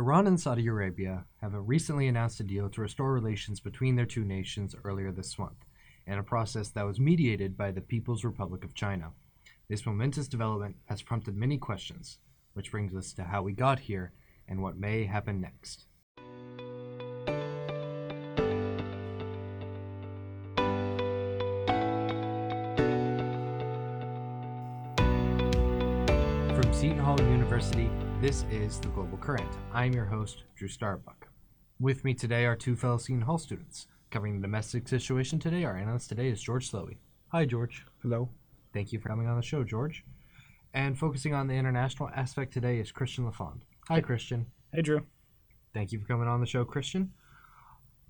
Iran and Saudi Arabia have recently announced a deal to restore relations between their two nations earlier this month, in a process that was mediated by the People's Republic of China. This momentous development has prompted many questions, which brings us to how we got here and what may happen next. From Seton Hall University, this is The Global Current. I'm your host, Drew Starbuck. With me today are two fellow Seton Hall students. Covering the domestic situation today, our analyst today is George Slowey. Hi, George. Hello. Thank you for coming on the show, George. And focusing on the international aspect today is Christian Lafond. Hi, Christian. Hey, Drew. Thank you for coming on the show, Christian.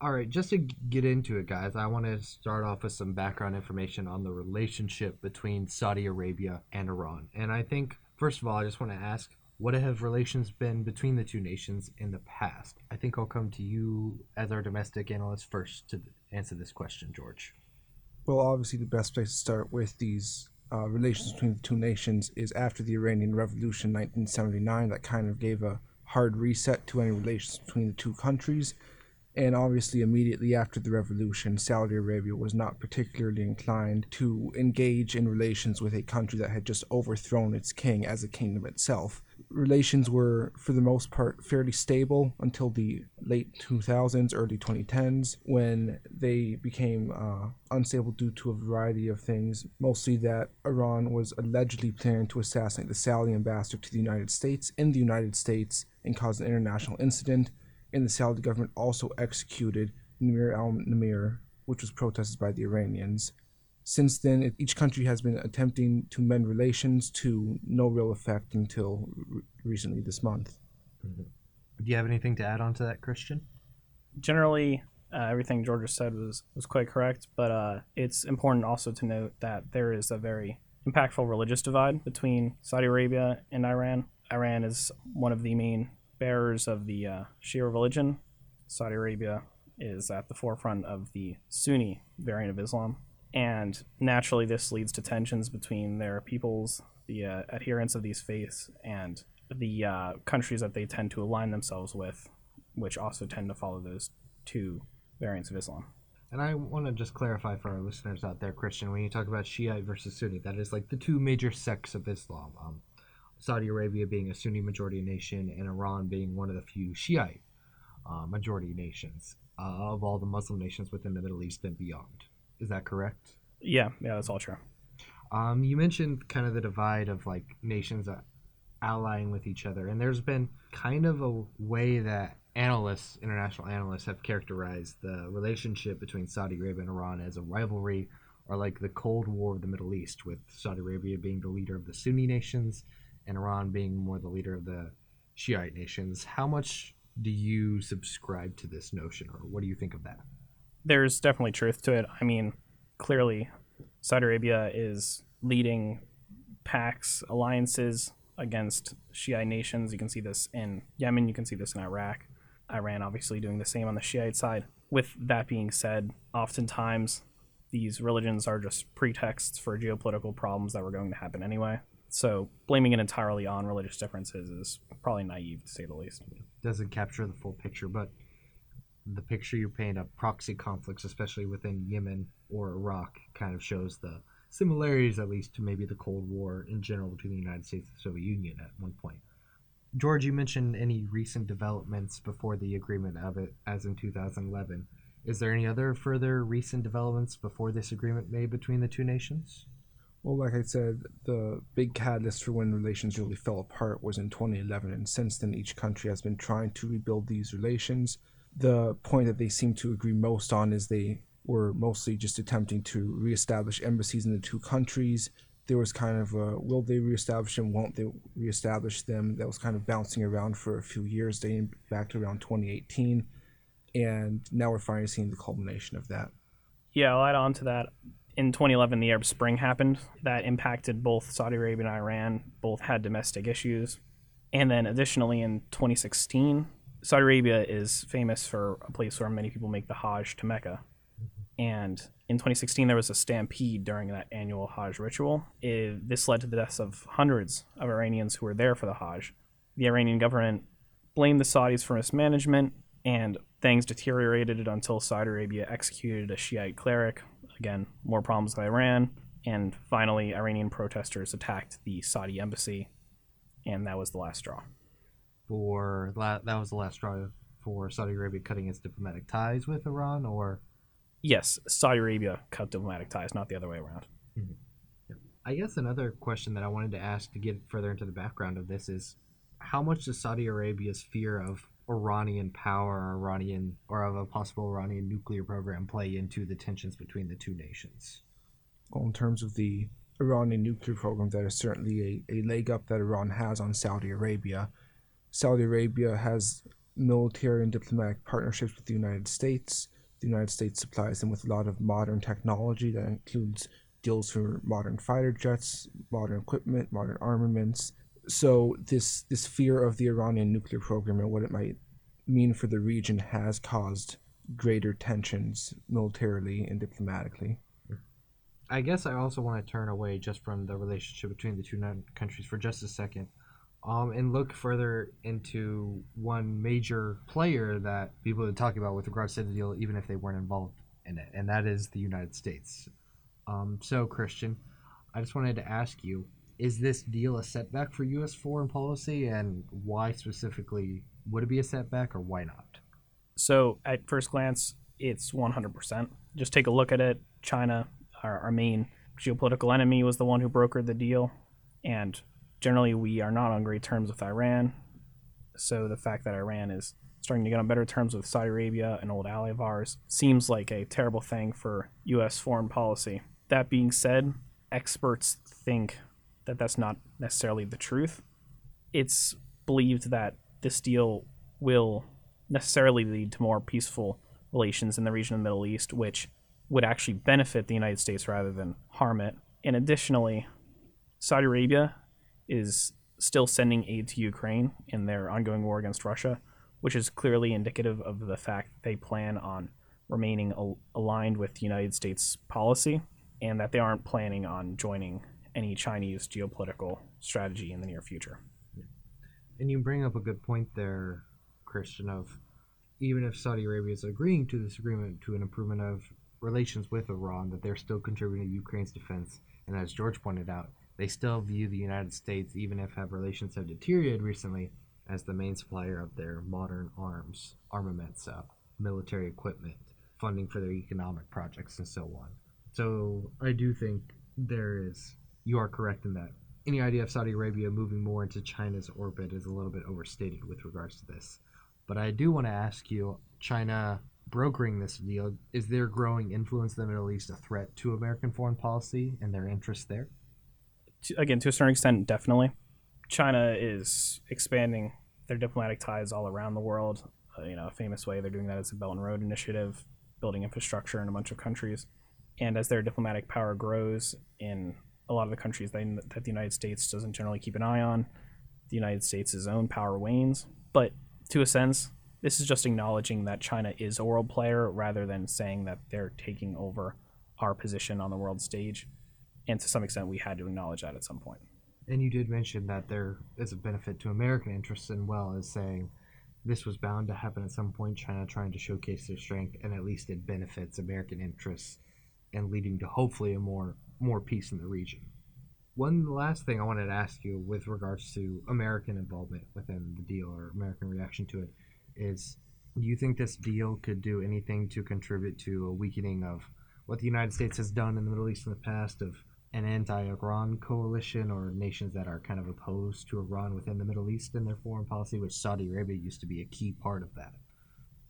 All right, just to get into it, guys, I want to start off with some background information on the relationship between Saudi Arabia and Iran. And I think, first of all, I just want to ask what have relations been between the two nations in the past? I think I'll come to you as our domestic analyst first to answer this question, George. Well, obviously, the best place to start with these uh, relations between the two nations is after the Iranian Revolution in 1979. That kind of gave a hard reset to any relations between the two countries. And obviously, immediately after the revolution, Saudi Arabia was not particularly inclined to engage in relations with a country that had just overthrown its king as a kingdom itself. Relations were, for the most part, fairly stable until the late 2000s, early 2010s, when they became uh, unstable due to a variety of things. Mostly that Iran was allegedly planning to assassinate the Saudi ambassador to the United States in the United States and cause an international incident and the Saudi government also executed Nimr al Nimr, which was protested by the Iranians. Since then, it, each country has been attempting to mend relations to no real effect until re- recently this month. Mm-hmm. Do you have anything to add on to that, Christian? Generally, uh, everything Georgia said was, was quite correct, but uh, it's important also to note that there is a very impactful religious divide between Saudi Arabia and Iran. Iran is one of the main bearers of the uh, Shia religion. Saudi Arabia is at the forefront of the Sunni variant of Islam. And naturally, this leads to tensions between their peoples, the uh, adherents of these faiths, and the uh, countries that they tend to align themselves with, which also tend to follow those two variants of Islam. And I want to just clarify for our listeners out there, Christian, when you talk about Shiite versus Sunni, that is like the two major sects of Islam. Um, Saudi Arabia being a Sunni majority nation and Iran being one of the few Shiite uh, majority nations uh, of all the Muslim nations within the Middle East and beyond. Is that correct? Yeah, yeah, that's all true. Um, you mentioned kind of the divide of like nations allying with each other, and there's been kind of a way that analysts, international analysts, have characterized the relationship between Saudi Arabia and Iran as a rivalry or like the Cold War of the Middle East, with Saudi Arabia being the leader of the Sunni nations and Iran being more the leader of the Shiite nations. How much do you subscribe to this notion, or what do you think of that? There's definitely truth to it. I mean, clearly, Saudi Arabia is leading pacts, alliances against Shiite nations. You can see this in Yemen, you can see this in Iraq. Iran obviously doing the same on the Shiite side. With that being said, oftentimes these religions are just pretexts for geopolitical problems that were going to happen anyway. So blaming it entirely on religious differences is probably naive to say the least. Doesn't capture the full picture, but the picture you paint of proxy conflicts, especially within Yemen or Iraq, kind of shows the similarities, at least, to maybe the Cold War in general between the United States and the Soviet Union at one point. George, you mentioned any recent developments before the agreement of it, as in 2011. Is there any other further recent developments before this agreement made between the two nations? Well, like I said, the big catalyst for when relations really fell apart was in 2011, and since then, each country has been trying to rebuild these relations. The point that they seem to agree most on is they were mostly just attempting to reestablish embassies in the two countries. There was kind of a will they reestablish them, won't they reestablish them? That was kind of bouncing around for a few years, dating back to around 2018. And now we're finally seeing the culmination of that. Yeah, I'll add on to that in 2011, the Arab Spring happened. That impacted both Saudi Arabia and Iran. Both had domestic issues. And then additionally, in 2016, Saudi Arabia is famous for a place where many people make the Hajj to Mecca. And in 2016, there was a stampede during that annual Hajj ritual. It, this led to the deaths of hundreds of Iranians who were there for the Hajj. The Iranian government blamed the Saudis for mismanagement, and things deteriorated until Saudi Arabia executed a Shiite cleric. Again, more problems with Iran. And finally, Iranian protesters attacked the Saudi embassy, and that was the last straw. For la- that was the last straw for Saudi Arabia cutting its diplomatic ties with Iran, or Yes, Saudi Arabia cut diplomatic ties, not the other way around. Mm-hmm. I guess another question that I wanted to ask to get further into the background of this is how much does Saudi Arabia's fear of Iranian power, Iranian, or of a possible Iranian nuclear program play into the tensions between the two nations? Well, in terms of the Iranian nuclear program, that is certainly a, a leg up that Iran has on Saudi Arabia. Saudi Arabia has military and diplomatic partnerships with the United States. The United States supplies them with a lot of modern technology that includes deals for modern fighter jets, modern equipment, modern armaments. So this this fear of the Iranian nuclear program and what it might mean for the region has caused greater tensions militarily and diplomatically. I guess I also want to turn away just from the relationship between the two countries for just a second, um, and look further into one major player that people are talking about with regards to the deal, even if they weren't involved in it, and that is the United States. Um, so, Christian, I just wanted to ask you: Is this deal a setback for U.S. foreign policy, and why specifically would it be a setback, or why not? So, at first glance, it's 100%. Just take a look at it. China, our, our main geopolitical enemy, was the one who brokered the deal. And generally, we are not on great terms with Iran. So, the fact that Iran is starting to get on better terms with Saudi Arabia, an old ally of ours, seems like a terrible thing for U.S. foreign policy. That being said, experts think that that's not necessarily the truth. It's believed that this deal will necessarily lead to more peaceful relations in the region of the Middle East, which would actually benefit the United States rather than harm it. And additionally, Saudi Arabia is still sending aid to Ukraine in their ongoing war against Russia, which is clearly indicative of the fact they plan on remaining al- aligned with the United States policy and that they aren't planning on joining any Chinese geopolitical strategy in the near future. And you bring up a good point there, Christian, of even if Saudi Arabia is agreeing to this agreement to an improvement of relations with Iran, that they're still contributing to Ukraine's defense. And as George pointed out, they still view the United States, even if have relations have deteriorated recently, as the main supplier of their modern arms, armaments, uh, military equipment, funding for their economic projects, and so on. So I do think there is, you are correct in that. Any idea of Saudi Arabia moving more into China's orbit is a little bit overstated with regards to this. But I do want to ask you China brokering this deal, is their growing influence in the Middle East a threat to American foreign policy and their interests there? To, again, to a certain extent, definitely. China is expanding their diplomatic ties all around the world. Uh, you know, a famous way they're doing that is the Belt and Road Initiative, building infrastructure in a bunch of countries. And as their diplomatic power grows in a lot of the countries they, that the United States doesn't generally keep an eye on, the United States' own power wanes. But to a sense, this is just acknowledging that China is a world player rather than saying that they're taking over our position on the world stage. And to some extent, we had to acknowledge that at some point. And you did mention that there is a benefit to American interests, and well as saying this was bound to happen at some point. China trying to showcase their strength, and at least it benefits American interests, and leading to hopefully a more more peace in the region. One last thing I wanted to ask you with regards to American involvement within the deal or American reaction to it is do you think this deal could do anything to contribute to a weakening of what the United States has done in the Middle East in the past of an anti-Iran coalition or nations that are kind of opposed to Iran within the Middle East in their foreign policy, which Saudi Arabia used to be a key part of that.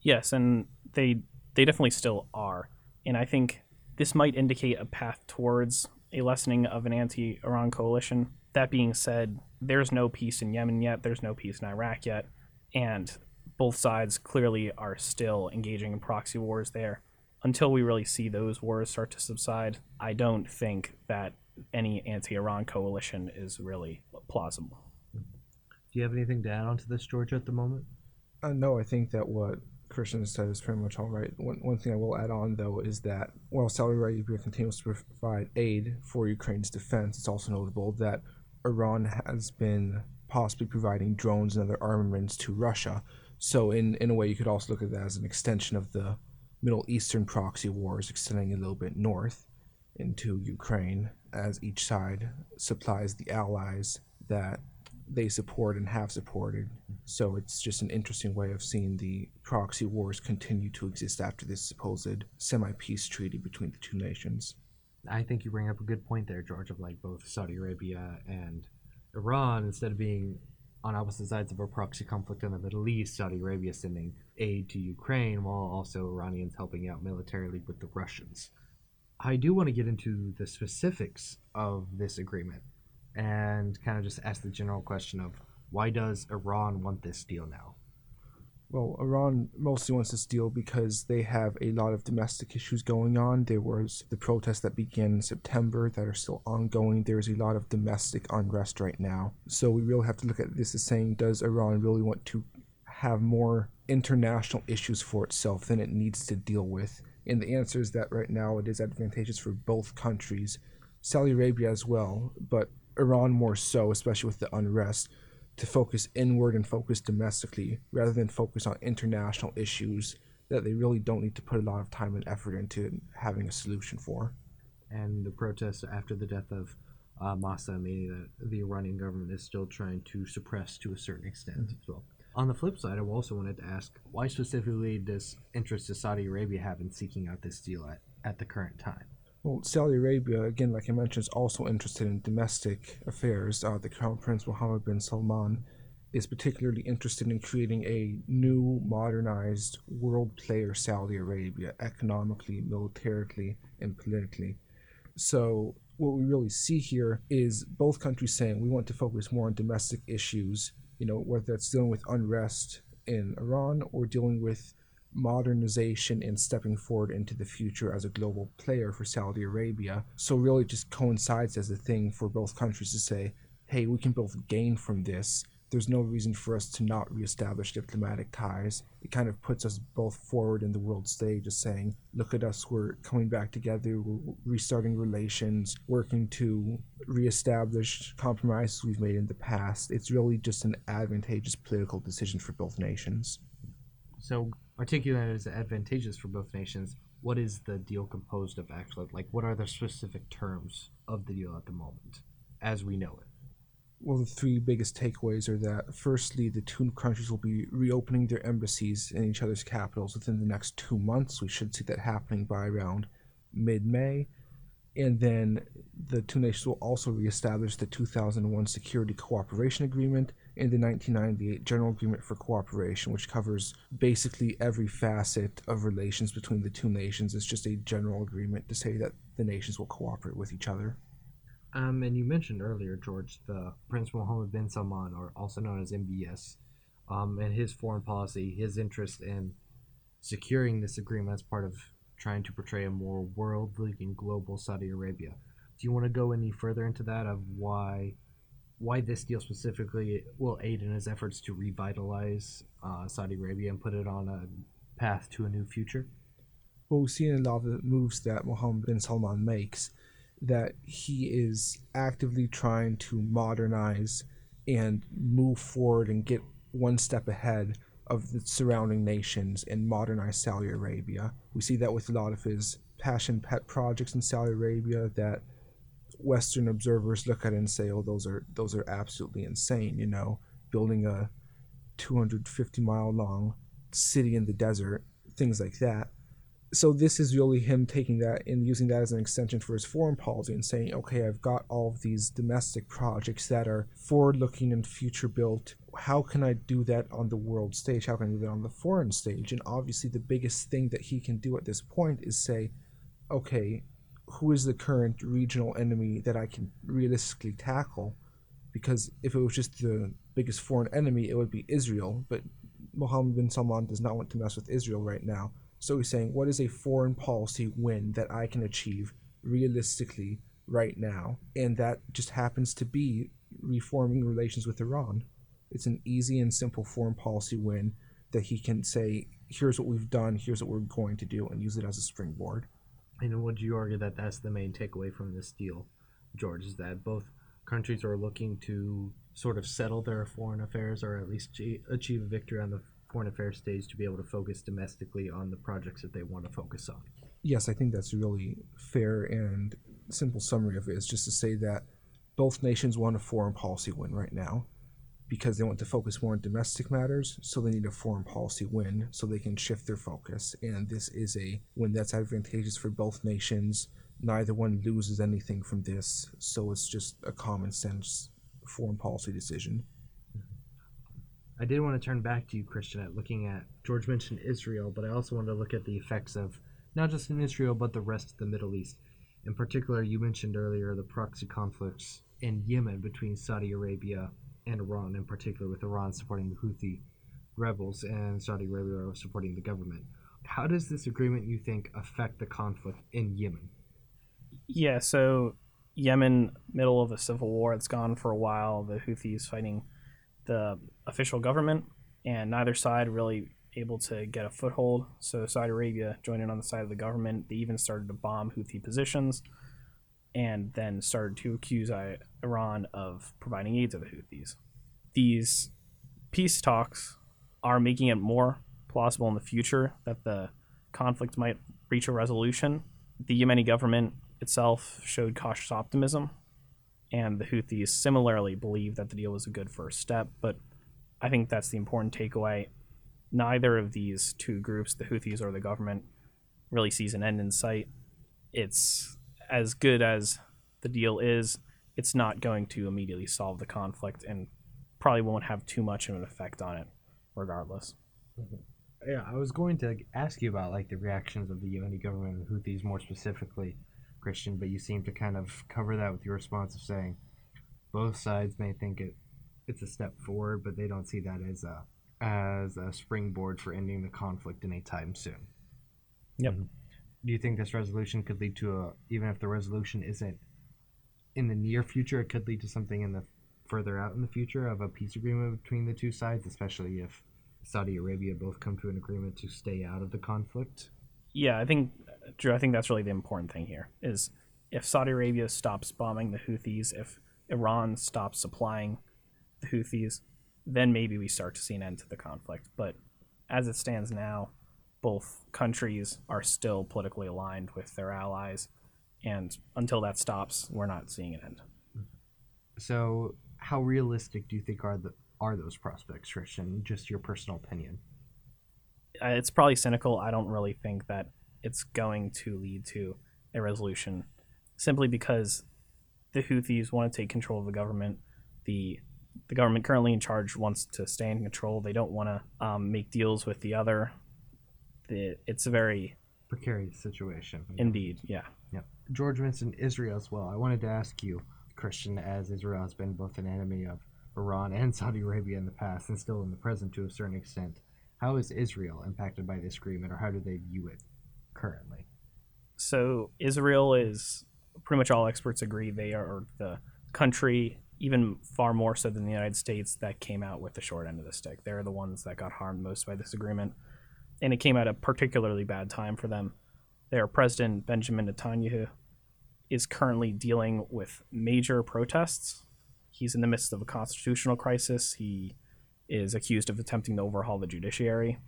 Yes, and they they definitely still are. And I think this might indicate a path towards a lessening of an anti-Iran coalition. That being said, there's no peace in Yemen yet. There's no peace in Iraq yet, and both sides clearly are still engaging in proxy wars there. Until we really see those wars start to subside, I don't think that any anti-Iran coalition is really plausible. Do you have anything to add on to this, George, at the moment? Uh, no, I think that what Christian said is pretty much all right. One, one thing I will add on, though, is that while Saudi Arabia continues to provide aid for Ukraine's defense, it's also notable that Iran has been possibly providing drones and other armaments to Russia. So, in, in a way, you could also look at that as an extension of the Middle Eastern proxy wars, extending a little bit north into Ukraine, as each side supplies the allies that they support and have supported. So, it's just an interesting way of seeing the proxy wars continue to exist after this supposed semi peace treaty between the two nations. I think you bring up a good point there, George, of like both Saudi Arabia and Iran, instead of being on opposite sides of a proxy conflict in the Middle East, Saudi Arabia sending aid to Ukraine while also Iranians helping out militarily with the Russians. I do want to get into the specifics of this agreement and kind of just ask the general question of why does Iran want this deal now? Well, Iran mostly wants this deal because they have a lot of domestic issues going on. There was the protests that began in September that are still ongoing. There's a lot of domestic unrest right now. So we really have to look at this as saying, does Iran really want to have more international issues for itself than it needs to deal with? And the answer is that right now it is advantageous for both countries, Saudi Arabia as well, but Iran more so, especially with the unrest to focus inward and focus domestically rather than focus on international issues that they really don't need to put a lot of time and effort into having a solution for. And the protests after the death of uh, Mahsa Amini that the Iranian government is still trying to suppress to a certain extent mm-hmm. as well. On the flip side, I also wanted to ask why specifically does interest does Saudi Arabia have in seeking out this deal at, at the current time? Well, Saudi Arabia, again, like I mentioned, is also interested in domestic affairs. Uh, the Crown Prince Mohammed bin Salman is particularly interested in creating a new, modernized world player Saudi Arabia, economically, militarily, and politically. So, what we really see here is both countries saying we want to focus more on domestic issues, you know, whether that's dealing with unrest in Iran or dealing with modernization and stepping forward into the future as a global player for Saudi Arabia. So really just coincides as a thing for both countries to say, hey, we can both gain from this. There's no reason for us to not reestablish diplomatic ties. It kind of puts us both forward in the world stage as saying, look at us, we're coming back together, we're restarting relations, working to reestablish compromises we've made in the past. It's really just an advantageous political decision for both nations. So articulated as advantageous for both nations, what is the deal composed of actually? Like, what are the specific terms of the deal at the moment, as we know it? Well, the three biggest takeaways are that firstly, the two countries will be reopening their embassies in each other's capitals within the next two months. We should see that happening by around mid May. And then the two nations will also reestablish the 2001 Security Cooperation Agreement in the 1998 General Agreement for Cooperation, which covers basically every facet of relations between the two nations. It's just a general agreement to say that the nations will cooperate with each other. Um, and you mentioned earlier, George, the Prince Mohammed bin Salman, or also known as MBS, um, and his foreign policy, his interest in securing this agreement as part of trying to portray a more worldly and global Saudi Arabia. Do you want to go any further into that of why why this deal specifically will aid in his efforts to revitalize uh, Saudi Arabia and put it on a path to a new future? Well, we've seen a lot of the moves that Mohammed bin Salman makes that he is actively trying to modernize and move forward and get one step ahead of the surrounding nations and modernize Saudi Arabia. We see that with a lot of his passion pet projects in Saudi Arabia that Western observers look at it and say, "Oh, those are those are absolutely insane." You know, building a 250 mile long city in the desert, things like that. So this is really him taking that and using that as an extension for his foreign policy and saying, "Okay, I've got all of these domestic projects that are forward-looking and future-built. How can I do that on the world stage? How can I do that on the foreign stage?" And obviously, the biggest thing that he can do at this point is say, "Okay, who is the current regional enemy that I can realistically tackle? Because if it was just the biggest foreign enemy, it would be Israel. But Mohammed bin Salman does not want to mess with Israel right now. So he's saying, what is a foreign policy win that I can achieve realistically right now? And that just happens to be reforming relations with Iran. It's an easy and simple foreign policy win that he can say, here's what we've done, here's what we're going to do, and use it as a springboard. And would you argue that that's the main takeaway from this deal, George? Is that both countries are looking to sort of settle their foreign affairs or at least achieve a victory on the foreign affairs stage to be able to focus domestically on the projects that they want to focus on. Yes, I think that's a really fair and simple summary of it is just to say that both nations want a foreign policy win right now because they want to focus more on domestic matters, so they need a foreign policy win so they can shift their focus. And this is a win that's advantageous for both nations. Neither one loses anything from this, so it's just a common sense foreign policy decision. I did want to turn back to you, Christian, at looking at George mentioned Israel, but I also wanted to look at the effects of not just in Israel, but the rest of the Middle East. In particular, you mentioned earlier the proxy conflicts in Yemen between Saudi Arabia and Iran, in particular, with Iran supporting the Houthi rebels and Saudi Arabia supporting the government. How does this agreement, you think, affect the conflict in Yemen? Yeah, so Yemen, middle of a civil war, it's gone for a while. The Houthis fighting the official government, and neither side really able to get a foothold. So Saudi Arabia joined in on the side of the government. They even started to bomb Houthi positions, and then started to accuse Iran of providing aid to the Houthis. These peace talks are making it more plausible in the future that the conflict might reach a resolution. The Yemeni government itself showed cautious optimism, and the Houthis similarly believe that the deal was a good first step. But I think that's the important takeaway. Neither of these two groups, the Houthis or the government, really sees an end in sight. It's as good as the deal is, it's not going to immediately solve the conflict and probably won't have too much of an effect on it, regardless. Yeah, I was going to ask you about like the reactions of the Yemeni government and the Houthis more specifically, Christian, but you seem to kind of cover that with your response of saying both sides may think it it's a step forward, but they don't see that as a as a springboard for ending the conflict anytime soon. Yep. Mhm. Do you think this resolution could lead to a even if the resolution isn't in the near future, it could lead to something in the further out in the future of a peace agreement between the two sides, especially if Saudi Arabia both come to an agreement to stay out of the conflict? Yeah, I think Drew, I think that's really the important thing here is if Saudi Arabia stops bombing the Houthis, if Iran stops supplying the Houthis, then maybe we start to see an end to the conflict. But as it stands now, both countries are still politically aligned with their allies, and until that stops, we're not seeing an end. So, how realistic do you think are the are those prospects, Christian? Just your personal opinion. Uh, It's probably cynical. I don't really think that it's going to lead to a resolution, simply because the Houthis want to take control of the government. the The government currently in charge wants to stay in control. They don't want to um, make deals with the other. The, it's a very Precarious situation. indeed, yeah. Yep. George mentioned Israel as well. I wanted to ask you, Christian, as Israel has been both an enemy of Iran and Saudi Arabia in the past and still in the present to a certain extent, how is Israel impacted by this agreement or how do they view it currently? So Israel is pretty much all experts agree they are the country, even far more so than the United States, that came out with the short end of the stick. They're the ones that got harmed most by this agreement, and it came at a particularly bad time for them. Their president Benjamin Netanyahu is currently dealing with major protests. He's in the midst of a constitutional crisis. He is accused of attempting to overhaul the judiciary,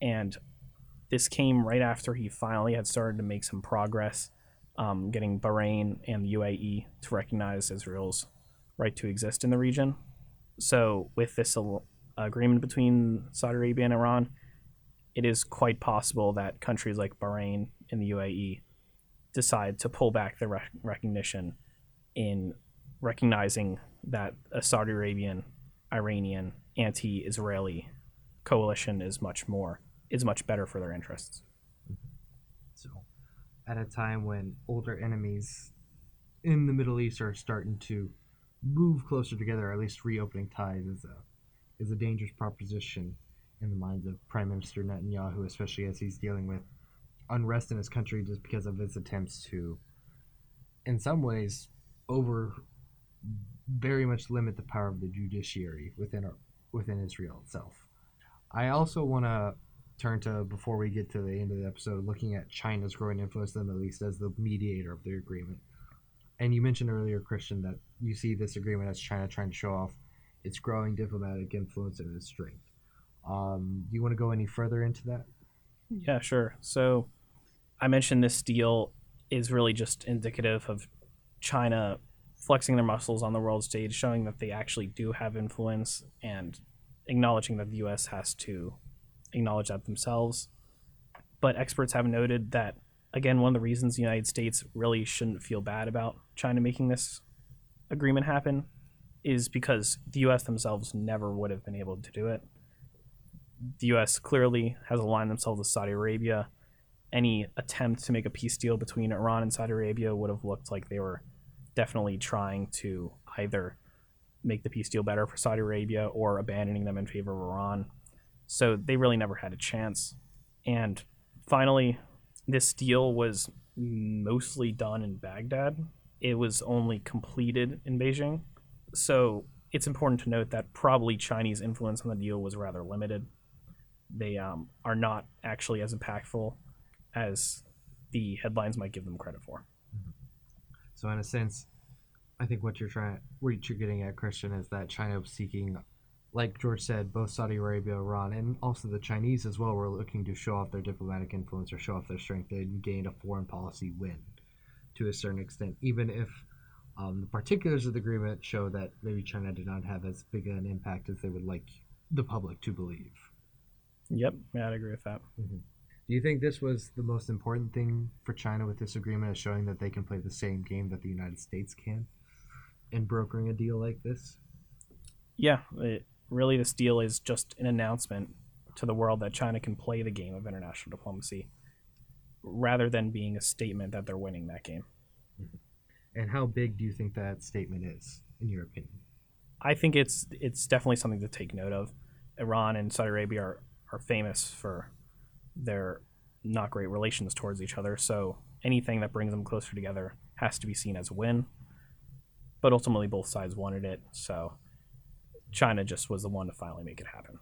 and this came right after he finally had started to make some progress, um, getting Bahrain and the UAE to recognize Israel's right to exist in the region. So, with this agreement between Saudi Arabia and Iran, it is quite possible that countries like Bahrain and the UAE decide to pull back their rec- recognition in recognizing that a Saudi Arabian, Iranian, anti-Israeli coalition is much more is much better for their interests. So, at a time when older enemies in the Middle East are starting to move closer together, or at least reopening ties is a is a dangerous proposition in the minds of Prime Minister Netanyahu, especially as he's dealing with unrest in his country just because of his attempts to, in some ways, over very much limit the power of the judiciary within our, within Israel itself. I also want to turn to before we get to the end of the episode, looking at China's growing influence in the Middle East as the mediator of the agreement. And you mentioned earlier, Christian, that you see this agreement as China trying to show off its growing diplomatic influence and its strength. Um, do you want to go any further into that? Yeah, sure. So I mentioned this deal is really just indicative of China flexing their muscles on the world stage, showing that they actually do have influence and acknowledging that the US has to acknowledge that themselves. But experts have noted that, again, one of the reasons the United States really shouldn't feel bad about China making this agreement happen is because the US themselves never would have been able to do it. The US clearly has aligned themselves with Saudi Arabia. Any attempt to make a peace deal between Iran and Saudi Arabia would have looked like they were definitely trying to either make the peace deal better for Saudi Arabia or abandoning them in favor of Iran. So they really never had a chance. And finally, this deal was mostly done in Baghdad. It was only completed in Beijing. So it's important to note that probably Chinese influence on the deal was rather limited. They um, are not actually as impactful as the headlines might give them credit for. So in a sense, I think what you're trying, what you're getting at, Christian, is that China was seeking, like George said, both Saudi Arabia, Iran, and also the Chinese as well were looking to show off their diplomatic influence or show off their strength and gain a foreign policy win to a certain extent, even if um, the particulars of the agreement show that maybe China did not have as big an impact as they would like the public to believe. Yep, yeah, I'd agree with that. Mm-hmm. Do you think this was the most important thing for China with this agreement, is showing that they can play the same game that the United States can in brokering a deal like this? Yeah, it, really, this deal is just an announcement to the world that China can play the game of international diplomacy rather than being a statement that they're winning that game. Mm-hmm. And how big do you think that statement is, in your opinion? I think it's it's definitely something to take note of. Iran and Saudi Arabia are, are famous for their not great relations towards each other, so anything that brings them closer together has to be seen as a win. But ultimately, both sides wanted it, so China just was the one to finally make it happen.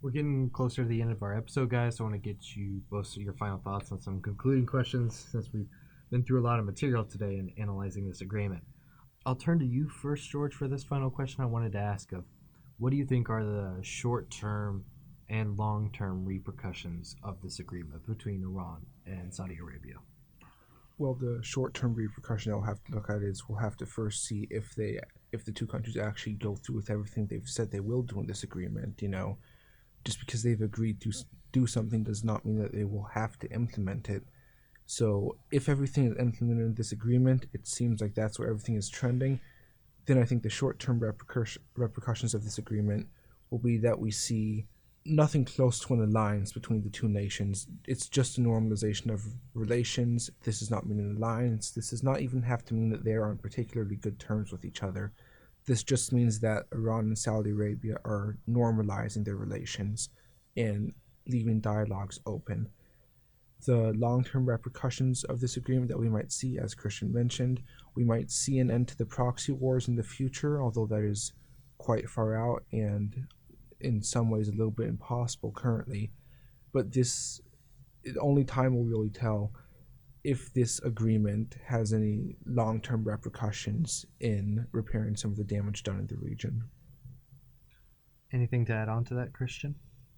We're getting closer to the end of our episode, guys. So I want to get you both your final thoughts on some concluding questions since we've been through a lot of material today in analyzing this agreement. I'll turn to you first, George, for this final question I wanted to ask of what do you think are the short term and long term repercussions of this agreement between Iran and Saudi Arabia? Well, the short-term repercussion I'll have to look at is we'll have to first see if they, if the two countries actually go through with everything they've said they will do in this agreement. You know, just because they've agreed to do something does not mean that they will have to implement it. So, if everything is implemented in this agreement, it seems like that's where everything is trending. Then I think the short-term repercussions of this agreement will be that we see nothing close to an alliance between the two nations. It's just a normalization of relations. This does not mean an alliance. This does not even have to mean that they are on particularly good terms with each other. This just means that Iran and Saudi Arabia are normalizing their relations and leaving dialogues open. The long term repercussions of this agreement that we might see, as Christian mentioned, we might see an end to the proxy wars in the future, although that is quite far out and in some ways a little bit impossible currently. But this, it, only time will really tell if this agreement has any long term repercussions in repairing some of the damage done in the region. Anything to add on to that, Christian?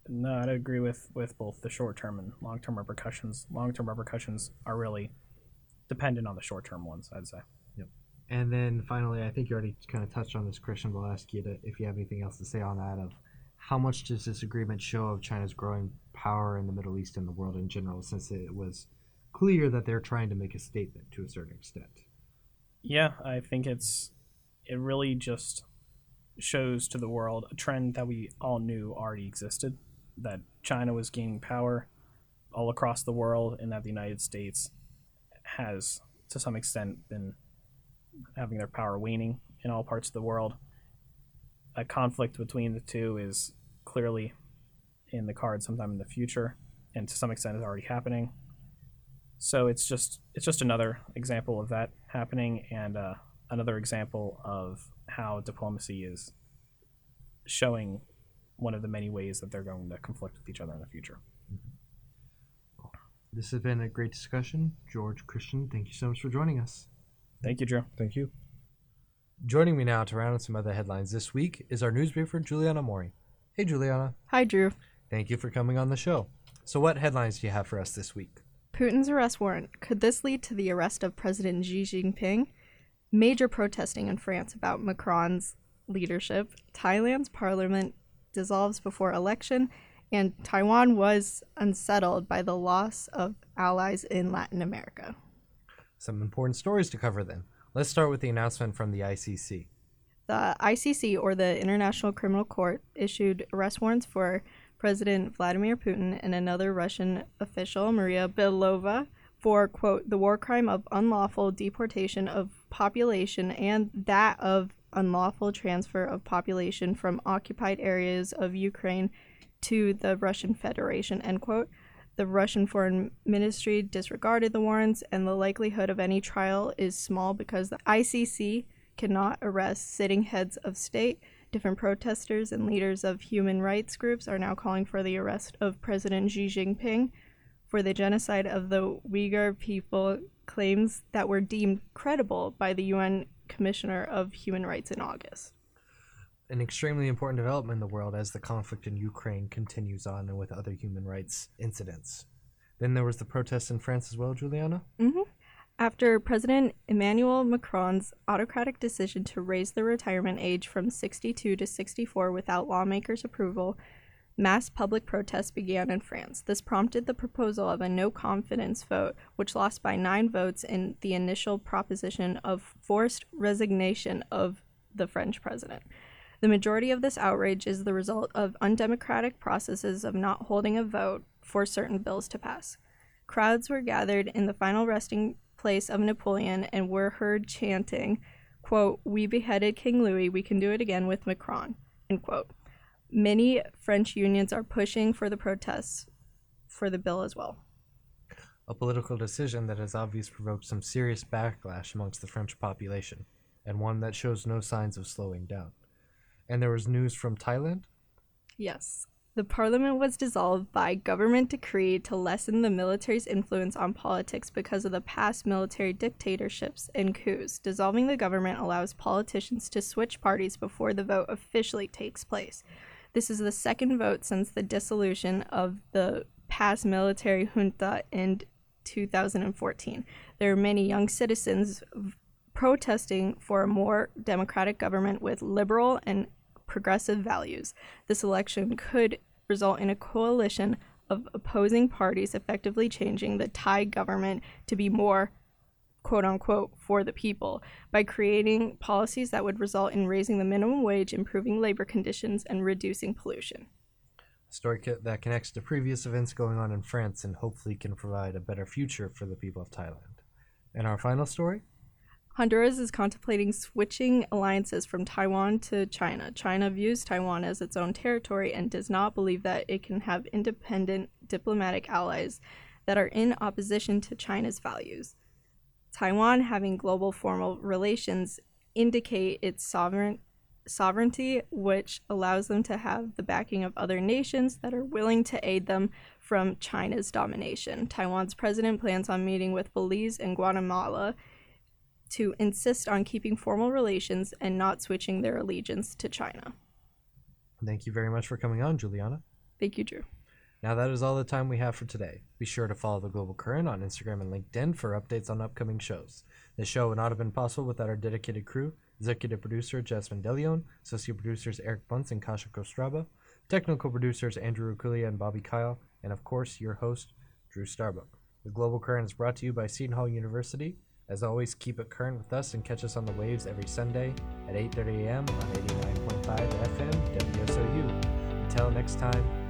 No, I'd agree with with both the short term and long term repercussions. Long term repercussions are really dependent on the short term ones. I'd say. Yep. And then finally, I think you already kind of touched on this, Christian, but I'll ask you to, if you have anything else to say on that of how much does this agreement show of China's growing power in the Middle East and the world in general, since it was clear that they're trying to make a statement to a certain extent. Yeah, I think it's it really just shows to the world a trend that we all knew already existed that China was gaining power all across the world and that the United States has to some extent been having their power waning in all parts of the world. A conflict between the two is clearly in the cards sometime in the future and to some extent is already happening. So it's just it's just another example of that happening, and uh, another example of how diplomacy is showing one of the many ways that they're going to conflict with each other in the future. This has been a great discussion. George, Christian, thank you so much for joining us. Thank you, Drew. Thank you. Joining me now to round out some other headlines this week is our news briefer, Juliana Mori. Hey, Juliana. Hi, Drew. Thank you for coming on the show. So, what headlines do you have for us this week? Putin's arrest warrant. Could this lead to the arrest of President Xi Jinping? Major protesting in France about Macron's leadership. Thailand's parliament dissolves before election. And Taiwan was unsettled by the loss of allies in Latin America. Some important stories to cover then. Let's start with the announcement from the ICC. The ICC, or the International Criminal Court, issued arrest warrants for President Vladimir Putin and another Russian official, Maria Belova, for, quote, the war crime of unlawful deportation of population and that of unlawful transfer of population from occupied areas of Ukraine to the Russian Federation, end quote. The Russian Foreign Ministry disregarded the warrants, and the likelihood of any trial is small because the ICC cannot arrest sitting heads of state. Different protesters and leaders of human rights groups are now calling for the arrest of President Xi Jinping for the genocide of the Uyghur people, claims that were deemed credible by the UN Commissioner of Human Rights in August. An extremely important development in the world as the conflict in Ukraine continues on and with other human rights incidents. Then there was the protest in France as well, Juliana? Mm-hmm. After President Emmanuel Macron's autocratic decision to raise the retirement age from 62 to 64 without lawmakers' approval, mass public protests began in France. This prompted the proposal of a no confidence vote, which lost by nine votes in the initial proposition of forced resignation of the French president. The majority of this outrage is the result of undemocratic processes of not holding a vote for certain bills to pass. Crowds were gathered in the final resting place of Napoleon and were heard chanting, quote, We beheaded King Louis, we can do it again with Macron, end quote. Many French unions are pushing for the protests for the bill as well. A political decision that has obviously provoked some serious backlash amongst the French population, and one that shows no signs of slowing down. And there was news from Thailand? Yes. The parliament was dissolved by government decree to lessen the military's influence on politics because of the past military dictatorships and coups. Dissolving the government allows politicians to switch parties before the vote officially takes place. This is the second vote since the dissolution of the past military junta in 2014. There are many young citizens protesting for a more democratic government with liberal and progressive values. This election could result in a coalition of opposing parties effectively changing the Thai government to be more quote unquote for the people by creating policies that would result in raising the minimum wage, improving labor conditions, and reducing pollution. A story that connects to previous events going on in France and hopefully can provide a better future for the people of Thailand. And our final story? Honduras is contemplating switching alliances from Taiwan to China. China views Taiwan as its own territory and does not believe that it can have independent diplomatic allies that are in opposition to China's values. Taiwan having global formal relations indicate its sovereign sovereignty, which allows them to have the backing of other nations that are willing to aid them from China's domination. Taiwan's president plans on meeting with Belize and Guatemala to insist on keeping formal relations and not switching their allegiance to China. Thank you very much for coming on, Juliana. Thank you, Drew. Now, that is all the time we have for today. Be sure to follow The Global Current on Instagram and LinkedIn for updates on upcoming shows. This show would not have been possible without our dedicated crew executive producer Jasmine De Leon, associate producers Eric Bunce and Kasha Kostraba, technical producers Andrew Raccuglia and Bobby Kile, and of course, your host, Drew Starbuck. The Global Current is brought to you by Seton Hall University as always, keep it current with us and catch us on the waves every Sunday at 8:30 a.m. on 89.5 FM WSOU. Until next time,